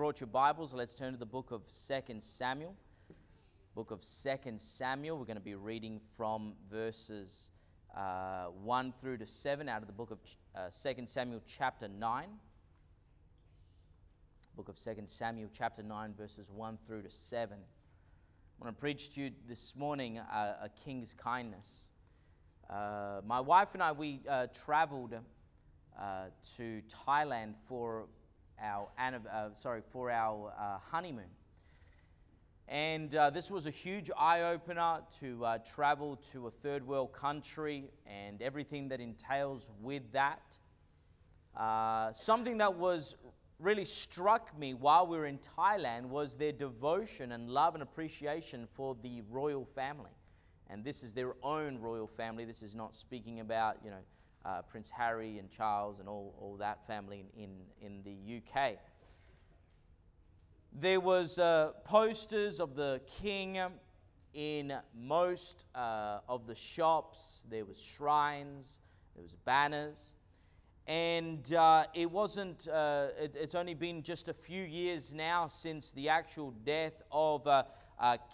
brought your Bibles, let's turn to the book of 2 Samuel. Book of 2 Samuel. We're going to be reading from verses uh, 1 through to 7 out of the book of uh, 2 Samuel, chapter 9. Book of 2 Samuel, chapter 9, verses 1 through to 7. I want to preach to you this morning uh, a king's kindness. Uh, my wife and I, we uh, traveled uh, to Thailand for our, uh, sorry, for our uh, honeymoon. And uh, this was a huge eye opener to uh, travel to a third world country and everything that entails with that. Uh, something that was really struck me while we were in Thailand was their devotion and love and appreciation for the royal family. And this is their own royal family. This is not speaking about, you know, uh, Prince Harry and Charles and all, all that family in, in the UK. There was uh, posters of the king in most uh, of the shops. There was shrines. There was banners. And uh, it wasn't, uh, it, it's only been just a few years now since the actual death of uh,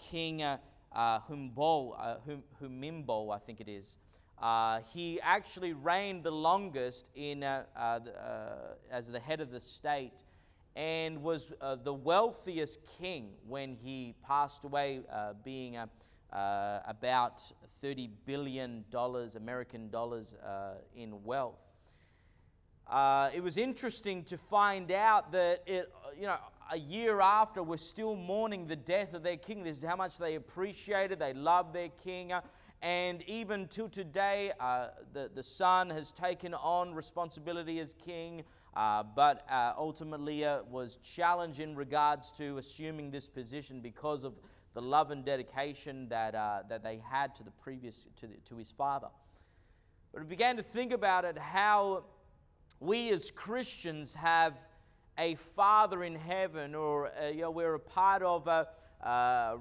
King uh, Humbo, hum, Humimbo, I think it is. Uh, he actually reigned the longest in, uh, uh, uh, as the head of the state and was uh, the wealthiest king when he passed away, being about $30 billion American dollars in wealth. it was interesting to find out that it, you know, a year after, we're still mourning the death of their king. This is how much they appreciated, they loved their king. And even till today, uh, the, the son has taken on responsibility as king, uh, but uh, ultimately uh, was challenged in regards to assuming this position because of the love and dedication that, uh, that they had to the previous to, the, to his father. But we began to think about it how we as Christians have a father in heaven, or uh, you know, we're a part of a,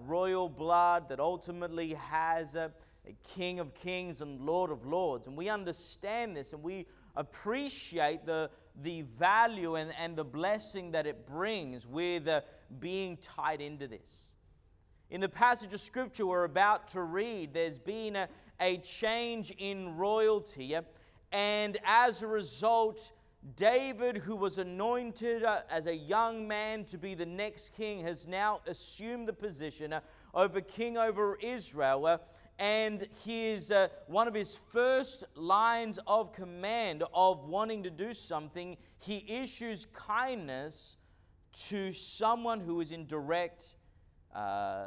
royal blood that ultimately has a King of kings and Lord of lords. And we understand this and we appreciate the, the value and, and the blessing that it brings with uh, being tied into this. In the passage of scripture we're about to read, there's been a, a change in royalty. And as a result, David, who was anointed uh, as a young man to be the next king, has now assumed the position uh, over king over Israel. Uh, and his, uh, one of his first lines of command of wanting to do something, he issues kindness to someone who is in direct uh,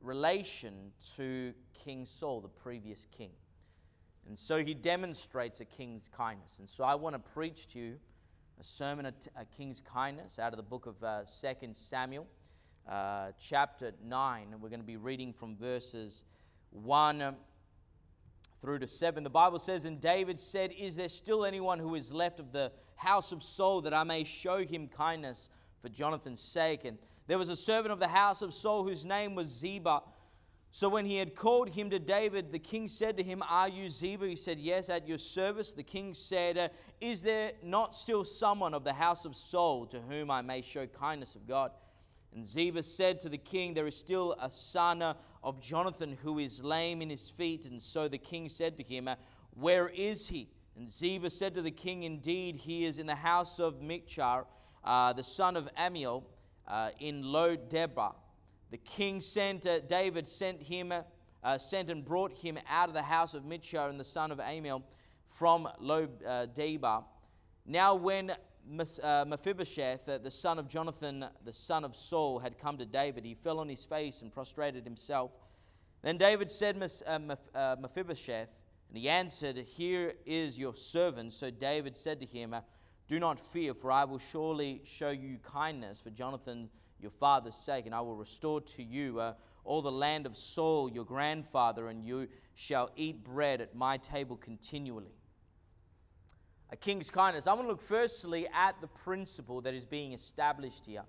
relation to King Saul, the previous king. And so he demonstrates a king's kindness. And so I want to preach to you a sermon, of a king's kindness, out of the book of uh, 2 Samuel, uh, chapter 9. And we're going to be reading from verses 1 through to 7. The Bible says, And David said, Is there still anyone who is left of the house of Saul that I may show him kindness for Jonathan's sake? And there was a servant of the house of Saul whose name was Ziba. So when he had called him to David, the king said to him, Are you Ziba? He said, Yes, at your service. The king said, Is there not still someone of the house of Saul to whom I may show kindness of God? And Ziba said to the king, There is still a son of Jonathan who is lame in his feet. And so the king said to him, Where is he? And Ziba said to the king, Indeed, he is in the house of Machir, uh, the son of Ammiel, uh, in Lo Debar. The king sent, uh, David sent him, uh, sent and brought him out of the house of Machir and the son of Ammiel from Lo uh, Debar. Now, when uh, Mephibosheth, uh, the son of Jonathan, the son of Saul, had come to David, he fell on his face and prostrated himself. Then David said, uh, uh, Mephibosheth, and he answered, Here is your servant. So David said to him, Do not fear, for I will surely show you kindness for Jonathan your father's sake, and I will restore to you uh, all the land of Saul your grandfather, and you shall eat bread at my table continually a king's kindness. I want to look firstly at the principle that is being established here.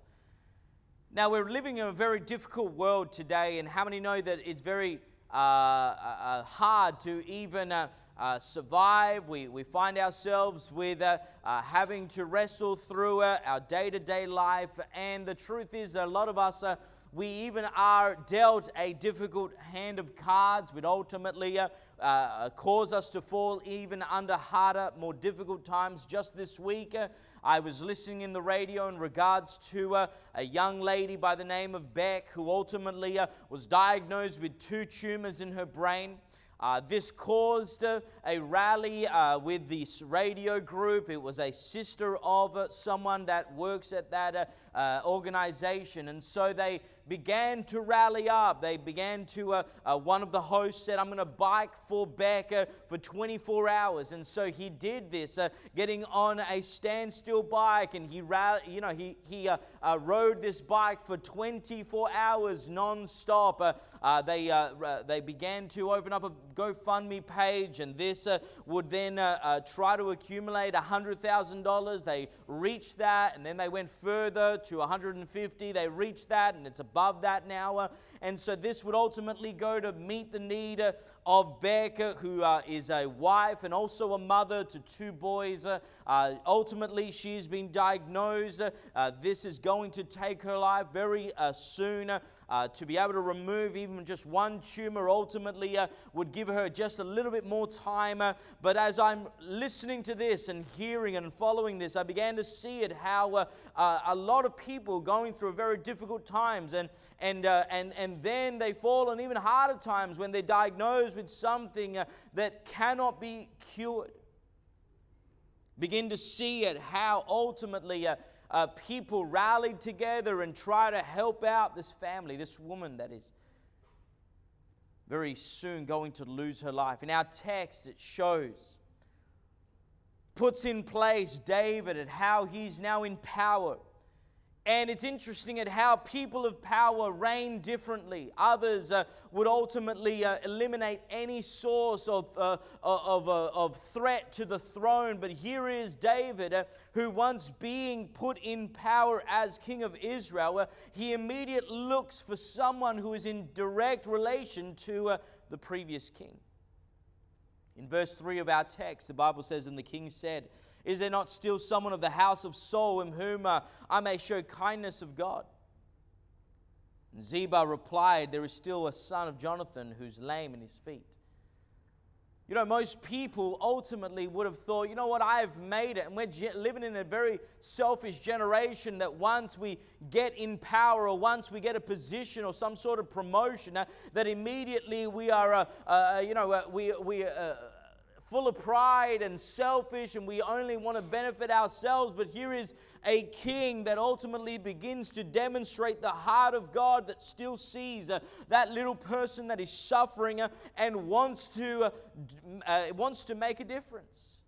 Now, we're living in a very difficult world today, and how many know that it's very uh, uh, hard to even uh, uh, survive. We, we find ourselves with uh, uh, having to wrestle through uh, our day to day life. And the truth is, a lot of us, uh, we even are dealt a difficult hand of cards, which ultimately uh, uh, cause us to fall even under harder, more difficult times. Just this week, uh, I was listening in the radio in regards to uh, a young lady by the name of Beck who ultimately uh, was diagnosed with two tumors in her brain. Uh, this caused uh, a rally uh, with this radio group. It was a sister of uh, someone that works at that uh, uh, organization. And so they began to rally up. They began to, uh, uh, one of the hosts said, I'm going to bike for Beck uh, for 24 hours. And so he did this, uh, getting on a standstill bike. And he, you know, he, he uh, uh, rode this bike for 24 hours non-stop. They, they began to open up a GoFundMe page, and this would then try to accumulate $100,000. They reached that, and then they went further to 150. They reached that, and it's above that now. Uh, and so this would ultimately go to meet the need uh, of Beck, uh, who uh, is a wife and also a mother to two boys. Ultimately, she's been diagnosed. This is going to take her life very soon. Uh, to be able to remove even just one tumor ultimately uh, would give her just a little bit more time. Uh, but as I'm listening to this and hearing and following this, I began to see it how uh, uh, a lot of people going through very difficult times and and, uh, and, and then they fall on even harder times when they're diagnosed with something that cannot be cured. Begin to see it how ultimately uh, people rallied together and try to help out this family, this woman that is very soon going to lose her life. In our text, it shows, puts in place David and how he's now in power. And it's interesting at how people of power reign differently. Others uh, would ultimately uh, eliminate any source of, uh, of, uh, of threat to the throne. But here is David, uh, who once being put in power as king of Israel, uh, he immediately looks for someone who is in direct relation to the previous king. In verse 3 of our text, the Bible says, And the king said, is there not still someone of the house of Saul in whom uh, I may show kindness of God? And Ziba replied, There is still a son of Jonathan who's lame in his feet. You know, most people ultimately would have thought, you know what, I've made it. And we're living in a very selfish generation that once we get in power or once we get a position or some sort of promotion, uh, that immediately we are, uh, uh, you know, uh, we, we, uh, full of pride and selfish, and we only want to benefit ourselves. But here is a king that ultimately begins to demonstrate the heart of God that still sees uh, that little person that is suffering uh, and wants to, uh, uh, wants to make a difference.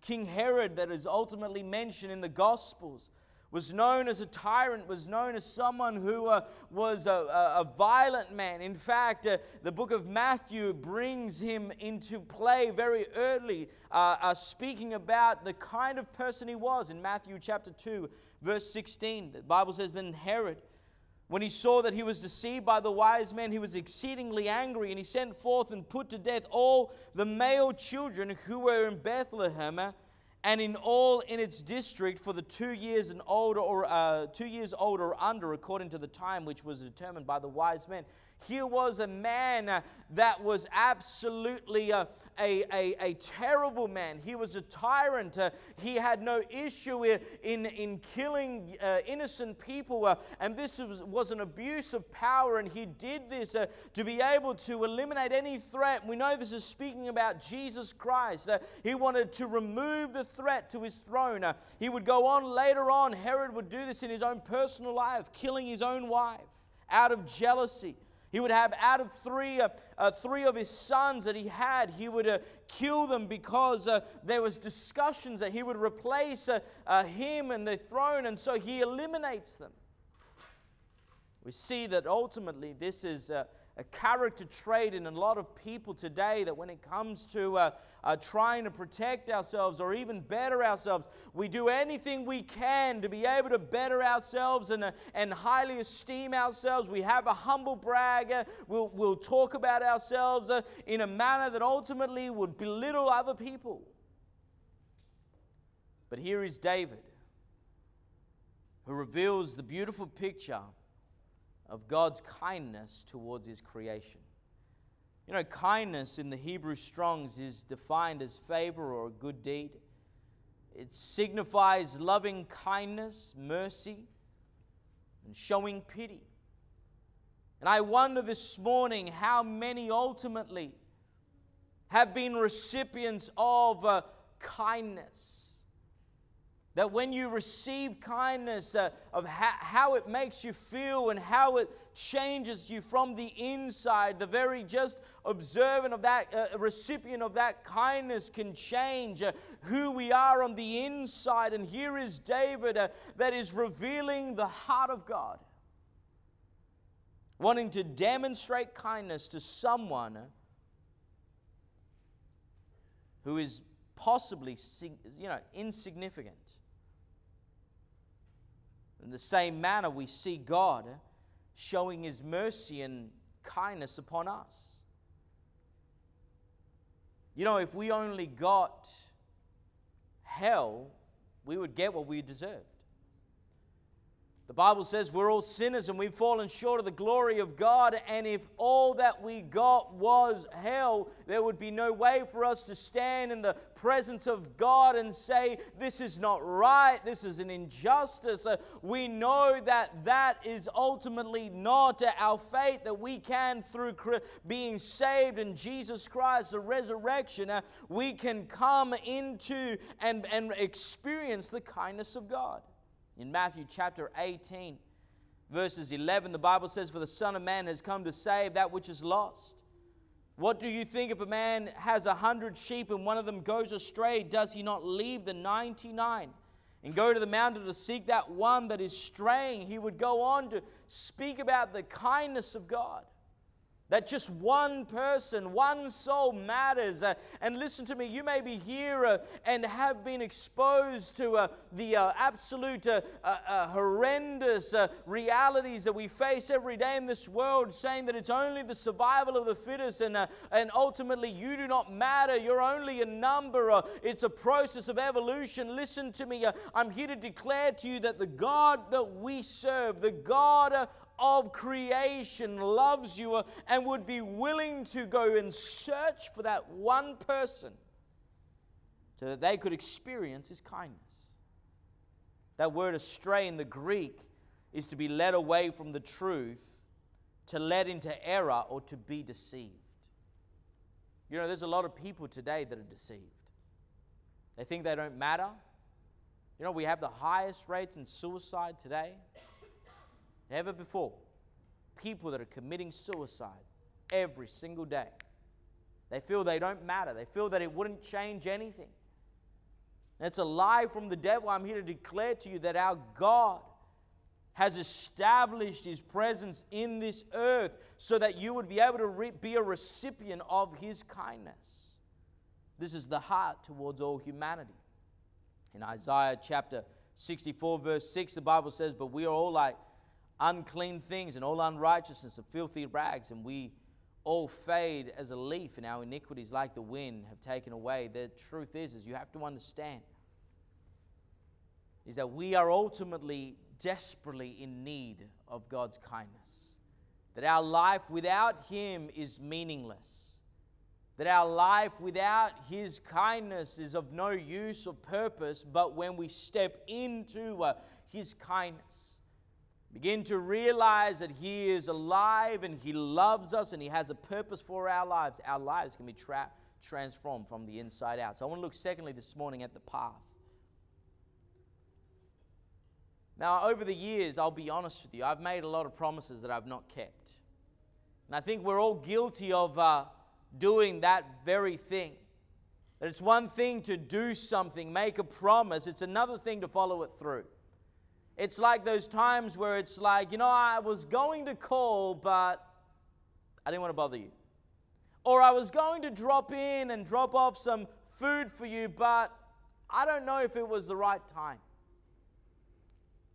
King Herod, that is ultimately mentioned in the Gospels was known as a tyrant, was known as someone who uh, was a, a, violent man. In fact, uh, the book of Matthew brings him into play very early, uh, uh speaking about the kind of person he was. In Matthew chapter 2, verse 16, the Bible says, Then Herod, when he saw that he was deceived by the wise men, he was exceedingly angry, and he sent forth and put to death all the male children who were in Bethlehem and in all in its district for the two years and older or uh, two years old or under according to the time which was determined by the wise men here was a man uh, that was absolutely uh, a, a, a, terrible man. He was a tyrant. Uh, he had no issue in, in killing uh, innocent people. Uh, and this was, was an abuse of power. And he did this uh, to be able to eliminate any threat. We know this is speaking about Jesus Christ. he wanted to remove the threat to his throne. he would go on later on. Herod would do this in his own personal life, killing his own wife out of jealousy. He would have out of three, uh, uh, three of his sons that he had, he would uh, kill them because uh, there was discussions that he would replace uh, uh, him and the throne, and so he eliminates them. We see that ultimately this is a character trait in a lot of people today that when it comes to uh, uh, trying to protect ourselves or even better ourselves, we do anything we can to be able to better ourselves and, uh, and highly esteem ourselves. We have a humble brag. We'll, we'll talk about ourselves uh, in a manner that ultimately would belittle other people. But here is David, who reveals the beautiful picture of God's kindness towards his creation. You know, kindness in the Hebrew Strongs is defined as favor or a good deed. It signifies loving kindness, mercy, and showing pity. And I wonder this morning how many ultimately have been recipients of uh, kindness that when you receive kindness, uh, of ha- how it makes you feel and how it changes you from the inside, the very just observant of that, uh, recipient of that kindness can change uh, who we are on the inside. And here is David uh, that is revealing the heart of God, wanting to demonstrate kindness to someone who is possibly you know insignificant in the same manner, we see God showing His mercy and kindness upon us. You know, if we only got hell, we would get what we deserved. The Bible says we're all sinners and we've fallen short of the glory of God. And if all that we got was hell, there would be no way for us to stand in the presence of God and say, This is not right, this is an injustice. Uh, we know that that is ultimately not our fate, that we can, through being saved in Jesus Christ, the resurrection, uh, we can come into and, and experience the kindness of God. In Matthew chapter 18, verses 11, the Bible says, For the Son of Man has come to save that which is lost. What do you think if a man has a hundred sheep and one of them goes astray? Does he not leave the 99 and go to the mountain to seek that one that is straying? He would go on to speak about the kindness of God. That just one person, one soul matters. Uh, and listen to me, you may be here uh, and have been exposed to uh, the uh, absolute uh, uh, horrendous realities that we face every day in this world, saying that it's only the survival of the fittest and, and ultimately you do not matter. You're only a number. it's a process of evolution. Listen to me. I'm here to declare to you that the God that we serve, the God of creation loves you and would be willing to go and search for that one person so that they could experience his kindness. That word astray in the Greek is to be led away from the truth, to led into error, or to be deceived. You know, there's a lot of people today that are deceived. They think they don't matter. You know, we have the highest rates in suicide today ever before. People that are committing suicide every single day. They feel they don't matter. They feel that it wouldn't change anything. And it's a lie from the devil. I'm here to declare to you that our God has established his presence in this earth so that you would be able to re- be a recipient of his kindness. This is the heart towards all humanity. In Isaiah chapter 64, verse 6, the Bible says, But we are all like unclean things and all unrighteousness and filthy rags, and we all fade as a leaf, and our iniquities, like the wind, have taken away. The truth is, is you have to understand, is that we are ultimately desperately in need of God's kindness. That our life without Him is meaningless. That our life without His kindness is of no use or purpose, but when we step into uh, His kindness, Begin to realize that He is alive and He loves us and He has a purpose for our lives. Our lives can be tra- transformed from the inside out. So I want to look, secondly, this morning at the path. Now, over the years, I'll be honest with you, I've made a lot of promises that I've not kept. And I think we're all guilty of uh, doing that very thing. That it's one thing to do something, make a promise, it's another thing to follow it through. It's like those times where it's like, you know, I was going to call, but I didn't want to bother you. Or I was going to drop in and drop off some food for you, but I don't know if it was the right time.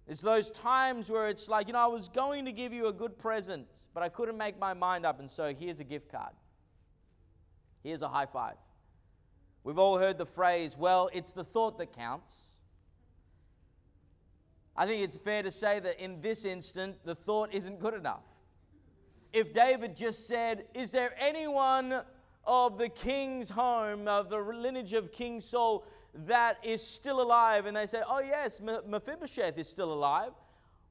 It's those times where it's like, you know, I was going to give you a good present, but I couldn't make my mind up, and so here's a gift card. Here's a high five. We've all heard the phrase, well, it's the thought that counts. I think it's fair to say that in this instant, the thought isn't good enough. If David just said, Is there anyone of the king's home, of the lineage of King Saul, that is still alive? And they say, Oh, yes, Mephibosheth is still alive.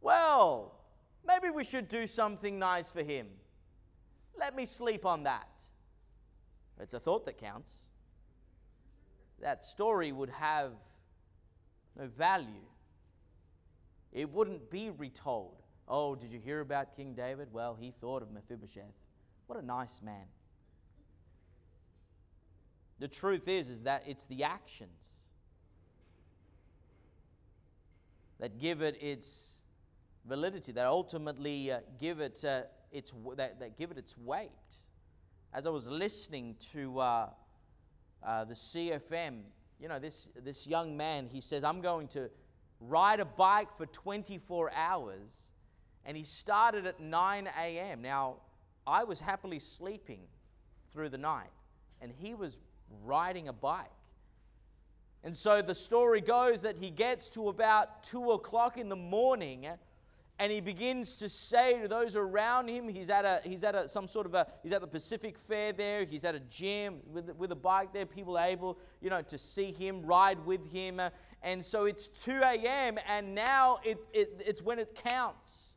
Well, maybe we should do something nice for him. Let me sleep on that. It's a thought that counts. That story would have no value it wouldn't be retold. Oh, did you hear about King David? Well, he thought of Mephibosheth. What a nice man. The truth is is that it's the actions that give it its validity, that ultimately uh, give it uh, its that, that give it its weight. As I was listening to uh, uh the CFM, you know, this this young man, he says, "I'm going to ride a bike for 24 hours, and he started at 9 a.m. Now, I was happily sleeping through the night, and he was riding a bike. And so the story goes that he gets to about 2 o'clock in the morning and he begins to say to those around him he's at a he's at a some sort of a he's at the pacific fair there he's at a gym with, with a bike there people are able you know to see him ride with him and so it's 2 a.m and now it, it, it's when it counts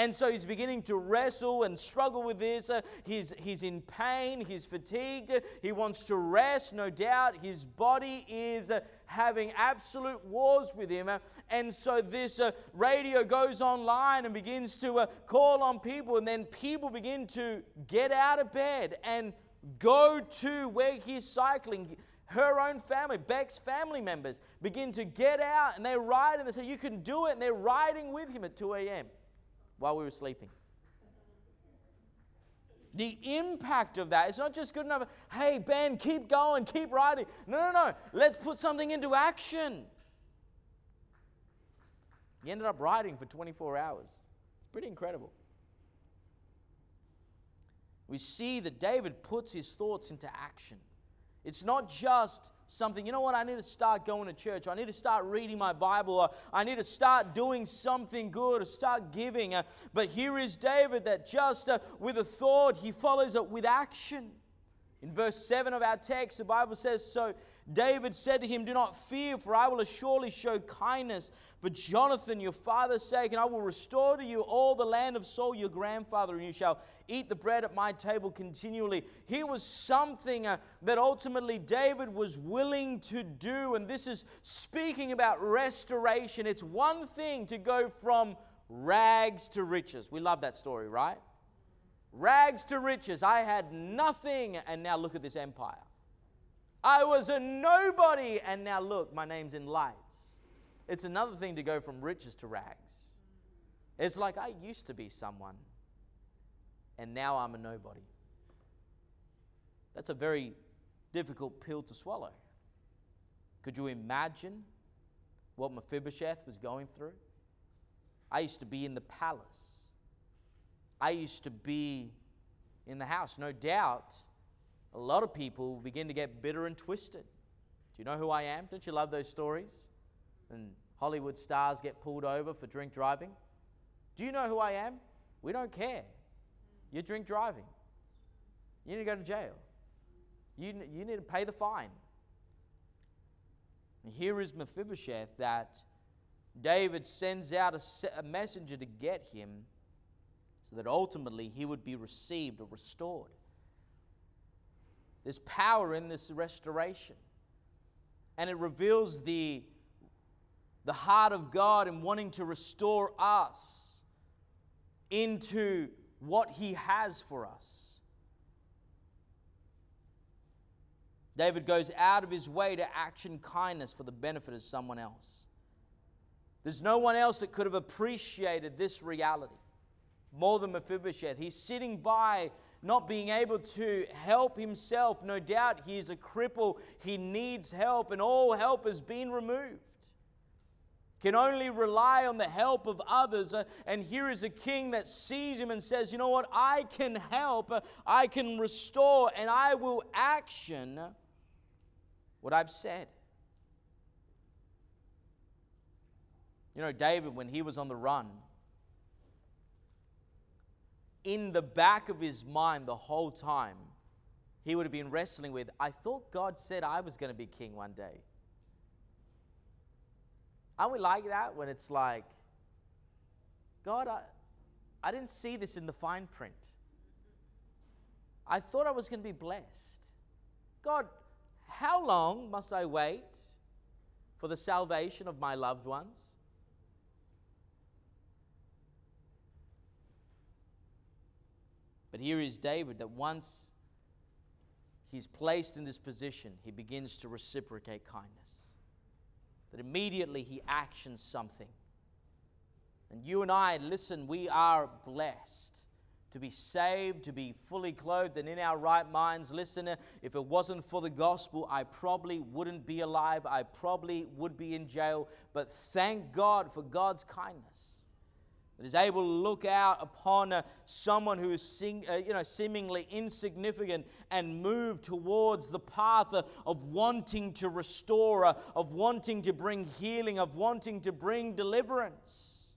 and so he's beginning to wrestle and struggle with this. Uh, he's, he's in pain, he's fatigued, he wants to rest, no doubt. His body is uh, having absolute wars with him. Uh, and so this uh, radio goes online and begins to uh, call on people, and then people begin to get out of bed and go to where he's cycling her own family, Beck's family members, begin to get out and they ride and they say, You can do it. And they're riding with him at 2 a.m while we were sleeping. The impact of that, it's not just good enough, hey, Ben, keep going, keep riding. No, no, no. Let's put something into action. He ended up riding for 24 hours. It's pretty incredible. We see that David puts his thoughts into action. It's not just something, you know what, I need to start going to church. I need to start reading my Bible. I need to start doing something good or start giving. Uh, but here is David that just uh, with a thought, he follows it with action. In verse 7 of our text, the Bible says, So David said to him, Do not fear, for I will surely show kindness for Jonathan, your father's sake, and I will restore to you all the land of Saul, your grandfather, and you shall eat the bread at my table continually. Here was something uh, that ultimately David was willing to do, and this is speaking about restoration. It's one thing to go from rags to riches. We love that story, right? Rags to riches. I had nothing, and now look at this empire. I was a nobody, and now look, my name's in lights. It's another thing to go from riches to rags. It's like I used to be someone, and now I'm a nobody. That's a very difficult pill to swallow. Could you imagine what Mephibosheth was going through? I used to be in the palace. I used to be in the house. No doubt a lot of people begin to get bitter and twisted. Do you know who I am? Don't you love those stories? And Hollywood stars get pulled over for drink driving. Do you know who I am? We don't care. You're drink driving. You need to go to jail. You, you need to pay the fine. And here is Mephibosheth that David sends out a, a messenger to get him so that ultimately he would be received or restored. There's power in this restoration. And it reveals the, the heart of God in wanting to restore us into what He has for us. David goes out of his way to action kindness for the benefit of someone else. There's no one else that could have appreciated this reality more than Mephibosheth. He's sitting by not being able to help himself. No doubt he is a cripple, he needs help, and all help has been removed. Can only rely on the help of others. Uh, and here is a king that sees him and says, You know what? I can help, uh, I can restore, and I will action what I've said. You know, David, when he was on the run, in the back of his mind the whole time, he would have been wrestling with, I thought God said I was going to be king one day. Aren't we like that when it's like, God, I, I didn't see this in the fine print. I thought I was going to be blessed. God, how long must I wait for the salvation of my loved ones? But here is David that once he's placed in this position, he begins to reciprocate kindness. That immediately he actions something. And you and I, listen, we are blessed to be saved, to be fully clothed and in our right minds. Listen, uh, if it wasn't for the gospel, I probably wouldn't be alive. I probably would be in jail. But thank God for God's kindness that is able to look out upon uh, someone who is sing, uh, you know, seemingly insignificant and move towards the path uh, of wanting to restore, uh, of wanting to bring healing, of wanting to bring deliverance.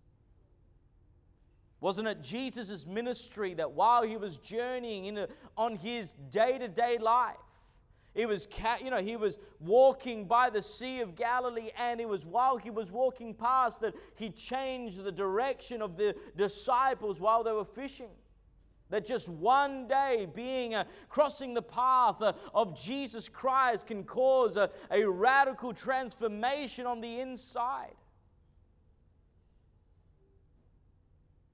Wasn't it Jesus' ministry that while he was journeying in a, on his day to day life, it was, you know, he was walking by the Sea of Galilee, and it was while he was walking past that he changed the direction of the disciples while they were fishing. That just one day being uh, crossing the path uh, of Jesus Christ can cause a, a radical transformation on the inside.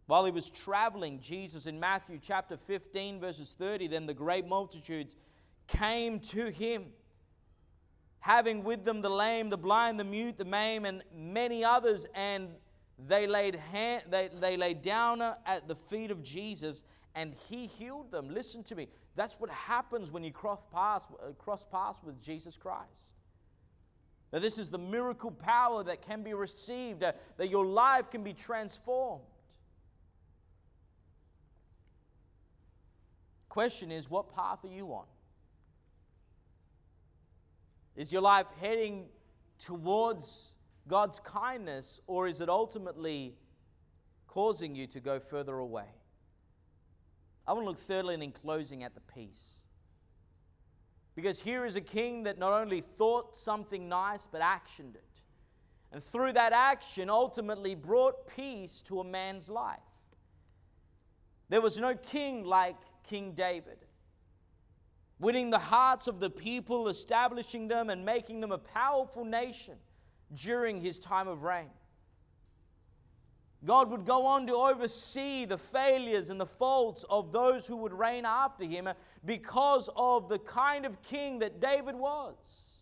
While he was traveling, Jesus in Matthew chapter 15, verses 30, then the great multitudes came to him, having with them the lame, the blind, the mute, the maimed, and many others, and they laid, hand, they, they laid down at the feet of Jesus, and he healed them. Listen to me. That's what happens when you cross paths, uh, cross paths with Jesus Christ. Now, this is the miracle power that can be received, uh, that your life can be transformed. Question is, what path are you on? Is your life heading towards God's kindness, or is it ultimately causing you to go further away? I want to look thirdly and in closing at the peace. Because here is a king that not only thought something nice, but actioned it. And through that action, ultimately brought peace to a man's life. There was no king like King David winning the hearts of the people, establishing them, and making them a powerful nation during his time of reign. God would go on to oversee the failures and the faults of those who would reign after him because of the kind of king that David was.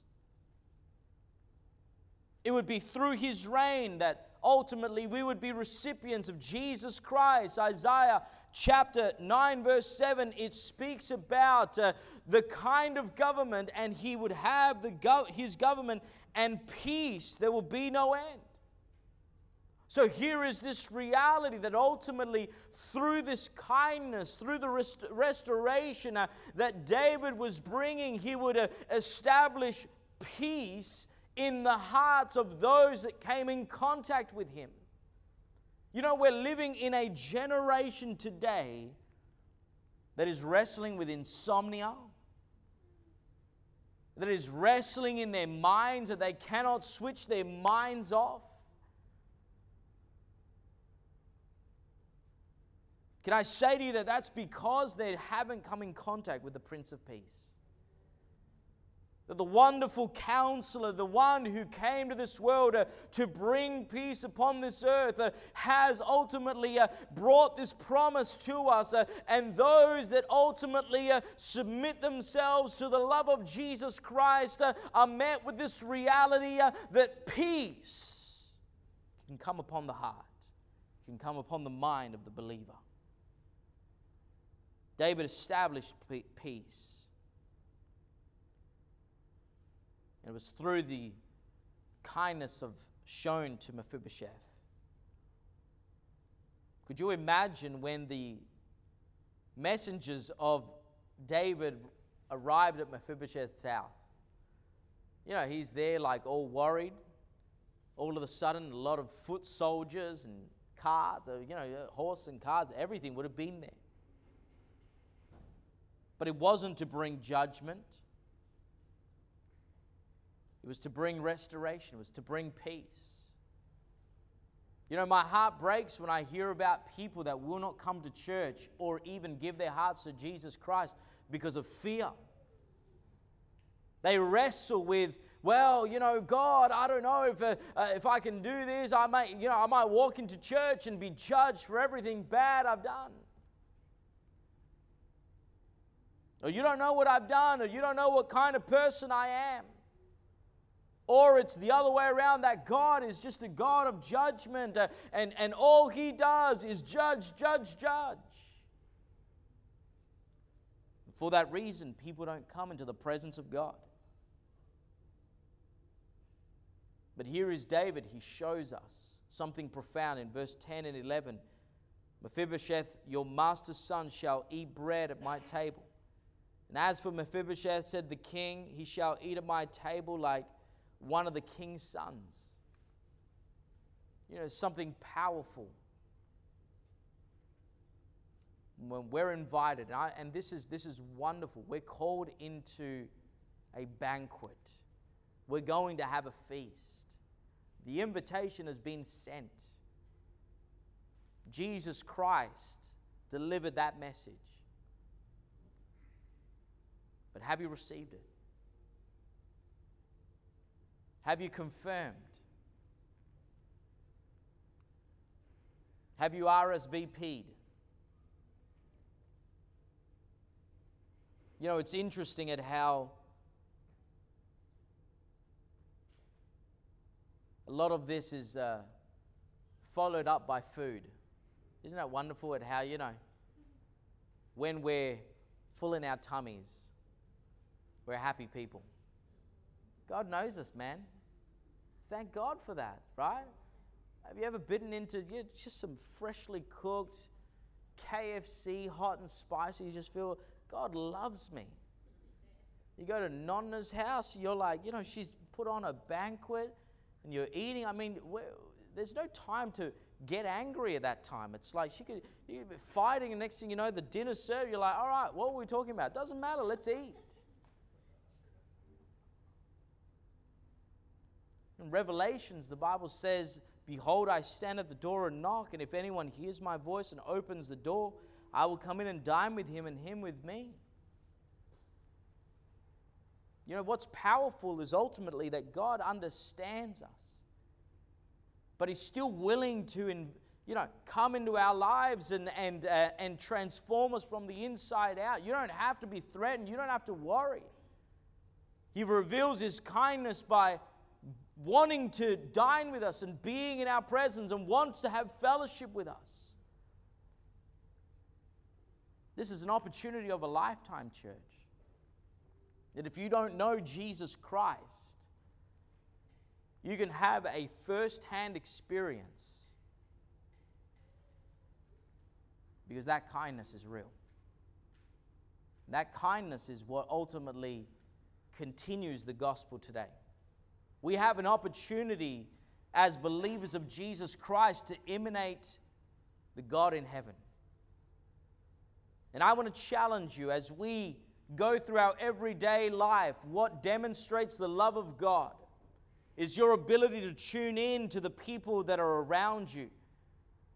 It would be through his reign that ultimately we would be recipients of Jesus Christ. Isaiah chapter 9, verse 7, it speaks about uh, the kind of government, and he would have the go- his government and peace. There will be no end. So here is this reality that ultimately, through this kindness, through the rest- restoration uh, that David was bringing, he would uh, establish peace in the hearts of those that came in contact with him. You know, we're living in a generation today that is wrestling with insomnia, that is wrestling in their minds, that they cannot switch their minds off. Can I say to you that that's because they haven't come in contact with the Prince of Peace? That the wonderful counselor, the one who came to this world uh, to bring peace upon this earth, uh, has ultimately uh, brought this promise to us. Uh, and those that ultimately uh, submit themselves to the love of Jesus Christ uh, are met with this reality that peace can come upon the heart, can come upon the mind of the believer. David established peace. It was through the kindness of shown to Mephibosheth. Could you imagine when the messengers of David arrived at Mephibosheth's house? You know, he's there like all worried. All of a sudden, a lot of foot soldiers and cars, uh, you know, horse and carts, everything would have been there. But it wasn't to bring judgment. It was to bring restoration. It was to bring peace. You know, my heart breaks when I hear about people that will not come to church or even give their hearts to Jesus Christ because of fear. They wrestle with, well, you know, God, I don't know if, uh, uh, if I can do this. I might, you know, I might walk into church and be judged for everything bad I've done. Or you don't know what I've done, or you don't know what kind of person I am. Or it's the other way around that God is just a God of judgment uh, and, and all he does is judge, judge, judge. For that reason, people don't come into the presence of God. But here is David, he shows us something profound in verse 10 and 11. Mephibosheth, your master's son, shall eat bread at my table. And as for Mephibosheth, said the king, he shall eat at my table like one of the king's sons. You know, something powerful. When we're invited, and, I, and this, is, this is wonderful, we're called into a banquet. We're going to have a feast. The invitation has been sent. Jesus Christ delivered that message. But have you received it? Have you confirmed? Have you RSVP'd? You know, it's interesting at how a lot of this is uh, followed up by food. Isn't that wonderful at how, you know, when we're full in our tummies, we're happy people. God knows us, man. Thank God for that, right? Have you ever bitten into you know, just some freshly cooked KFC, hot and spicy? You just feel God loves me. You go to Nonna's house, you're like, you know, she's put on a banquet and you're eating. I mean, there's no time to get angry at that time. It's like she could you be fighting, and next thing you know, the dinner's served. You're like, all right, what were we talking about? Doesn't matter, let's eat. In Revelations, the Bible says, Behold, I stand at the door and knock, and if anyone hears my voice and opens the door, I will come in and dine with him and him with me. You know, what's powerful is ultimately that God understands us, but He's still willing to, you know, come into our lives and, and, uh, and transform us from the inside out. You don't have to be threatened, you don't have to worry. He reveals His kindness by wanting to dine with us and being in our presence and wants to have fellowship with us. This is an opportunity of a lifetime, church. That if you don't know Jesus Christ, you can have a first hand experience because that kindness is real. That kindness is what ultimately continues the gospel today. We have an opportunity as believers of Jesus Christ to emanate the God in heaven. And I want to challenge you as we go through our everyday life, what demonstrates the love of God is your ability to tune in to the people that are around you,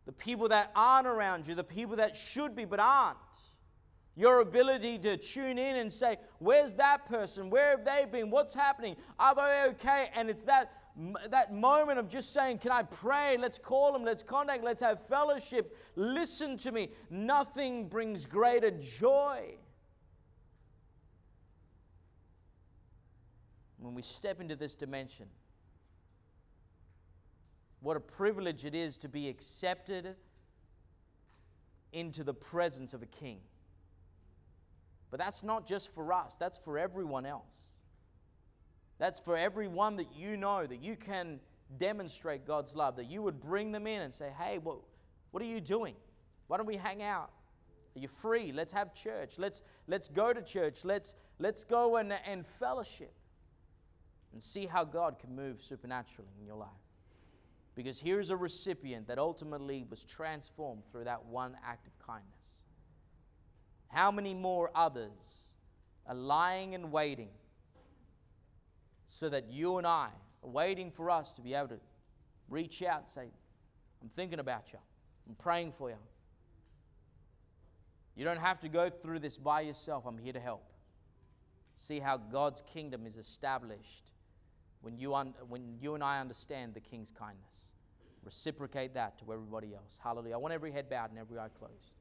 the people that aren't around you, the people that should be but aren't. Your ability to tune in and say, Where's that person? Where have they been? What's happening? Are they okay? And it's that, that moment of just saying, Can I pray? Let's call them. Let's contact. Let's have fellowship. Listen to me. Nothing brings greater joy. When we step into this dimension, what a privilege it is to be accepted into the presence of a king. But that's not just for us, that's for everyone else. That's for everyone that you know, that you can demonstrate God's love, that you would bring them in and say, hey, what, what are you doing? Why don't we hang out? Are you free? Let's have church. Let's, let's go to church. Let's, let's go and, and fellowship and see how God can move supernaturally in your life. Because here's a recipient that ultimately was transformed through that one act of kindness. How many more others are lying and waiting so that you and I are waiting for us to be able to reach out and say, I'm thinking about you, I'm praying for you. You don't have to go through this by yourself. I'm here to help. See how God's kingdom is established when you, un- when you and I understand the king's kindness. Reciprocate that to everybody else. Hallelujah. I want every head bowed and every eye closed.